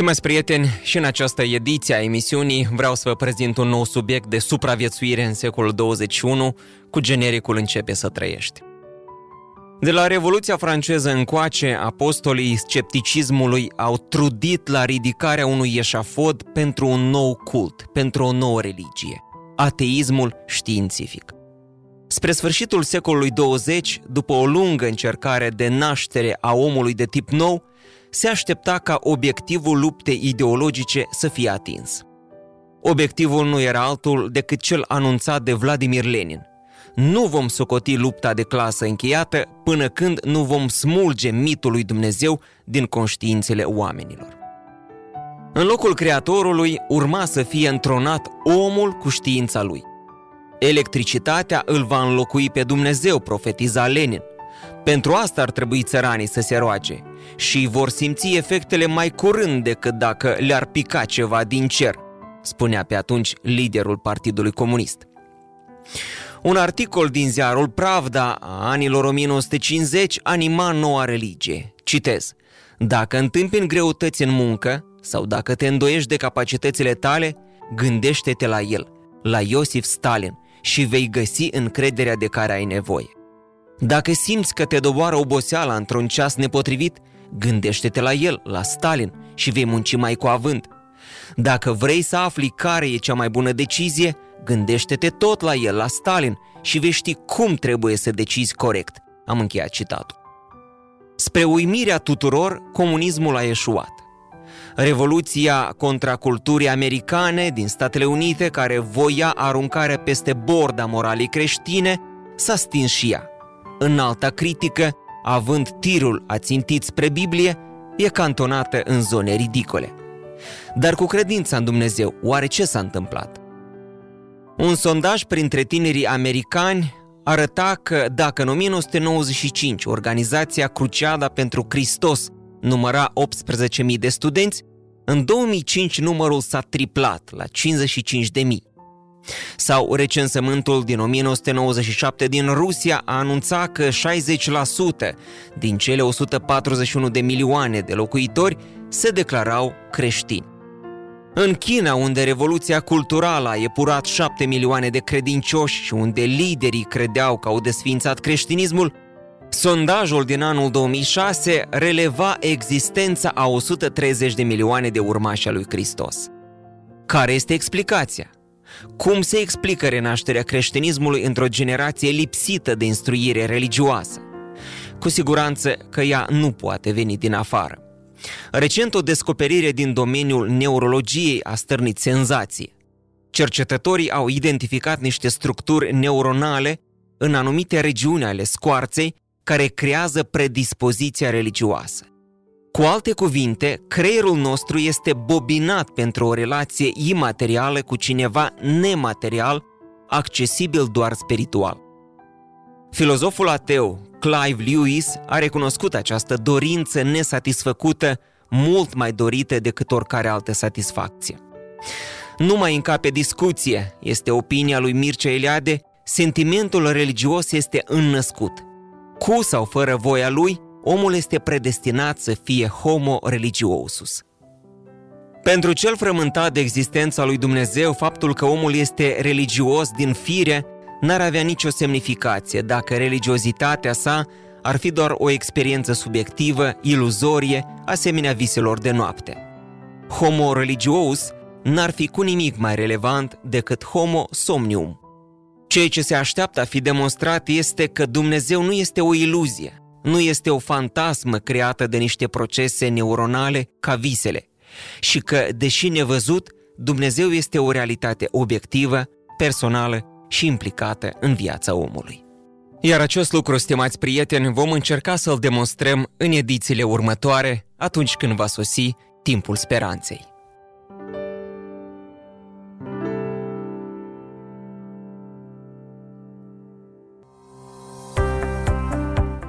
Stimați prieteni, și în această ediție a emisiunii vreau să vă prezint un nou subiect de supraviețuire în secolul 21 cu genericul Începe să trăiești. De la Revoluția franceză încoace, apostolii scepticismului au trudit la ridicarea unui eșafod pentru un nou cult, pentru o nouă religie, ateismul științific. Spre sfârșitul secolului 20, după o lungă încercare de naștere a omului de tip nou, se aștepta ca obiectivul luptei ideologice să fie atins. Obiectivul nu era altul decât cel anunțat de Vladimir Lenin. Nu vom socoti lupta de clasă încheiată până când nu vom smulge mitul lui Dumnezeu din conștiințele oamenilor. În locul creatorului urma să fie întronat omul cu știința lui. Electricitatea îl va înlocui pe Dumnezeu, profetiza Lenin. Pentru asta ar trebui țăranii să se roage și vor simți efectele mai curând decât dacă le-ar pica ceva din cer, spunea pe atunci liderul Partidului Comunist. Un articol din ziarul Pravda a anilor 1950 anima noua religie. Citez. Dacă întâmpini greutăți în muncă sau dacă te îndoiești de capacitățile tale, gândește-te la el, la Iosif Stalin și vei găsi încrederea de care ai nevoie. Dacă simți că te doboară oboseala într-un ceas nepotrivit, gândește-te la el, la Stalin și vei munci mai cu avânt. Dacă vrei să afli care e cea mai bună decizie, gândește-te tot la el, la Stalin și vei ști cum trebuie să decizi corect. Am încheiat citatul. Spre uimirea tuturor, comunismul a eșuat. Revoluția contra culturii americane din Statele Unite, care voia aruncarea peste borda moralii creștine, s-a stins și ea. În alta critică, având tirul ațintit spre Biblie, e cantonată în zone ridicole. Dar cu credința în Dumnezeu, oare ce s-a întâmplat? Un sondaj printre tinerii americani arăta că dacă în 1995 organizația Cruciada pentru Hristos număra 18.000 de studenți, în 2005 numărul s-a triplat la 55.000. Sau recensământul din 1997 din Rusia a anunțat că 60% din cele 141 de milioane de locuitori se declarau creștini. În China, unde revoluția culturală a epurat 7 milioane de credincioși și unde liderii credeau că au desfințat creștinismul, sondajul din anul 2006 releva existența a 130 de milioane de urmași al lui Hristos. Care este explicația? Cum se explică renașterea creștinismului într-o generație lipsită de instruire religioasă? Cu siguranță că ea nu poate veni din afară. Recent o descoperire din domeniul neurologiei a stârnit senzație. Cercetătorii au identificat niște structuri neuronale în anumite regiuni ale scoarței care creează predispoziția religioasă. Cu alte cuvinte, creierul nostru este bobinat pentru o relație imaterială cu cineva nematerial, accesibil doar spiritual. Filozoful ateu Clive Lewis a recunoscut această dorință nesatisfăcută, mult mai dorită decât oricare altă satisfacție. Nu mai încape discuție, este opinia lui Mircea Eliade, sentimentul religios este înnăscut. Cu sau fără voia lui, omul este predestinat să fie homo religiosus. Pentru cel frământat de existența lui Dumnezeu, faptul că omul este religios din fire n-ar avea nicio semnificație dacă religiozitatea sa ar fi doar o experiență subiectivă, iluzorie, asemenea viselor de noapte. Homo religios n-ar fi cu nimic mai relevant decât homo somnium. Ceea ce se așteaptă a fi demonstrat este că Dumnezeu nu este o iluzie, nu este o fantasmă creată de niște procese neuronale ca visele și că, deși nevăzut, Dumnezeu este o realitate obiectivă, personală și implicată în viața omului. Iar acest lucru, stimați prieteni, vom încerca să-l demonstrăm în edițiile următoare, atunci când va sosi timpul speranței.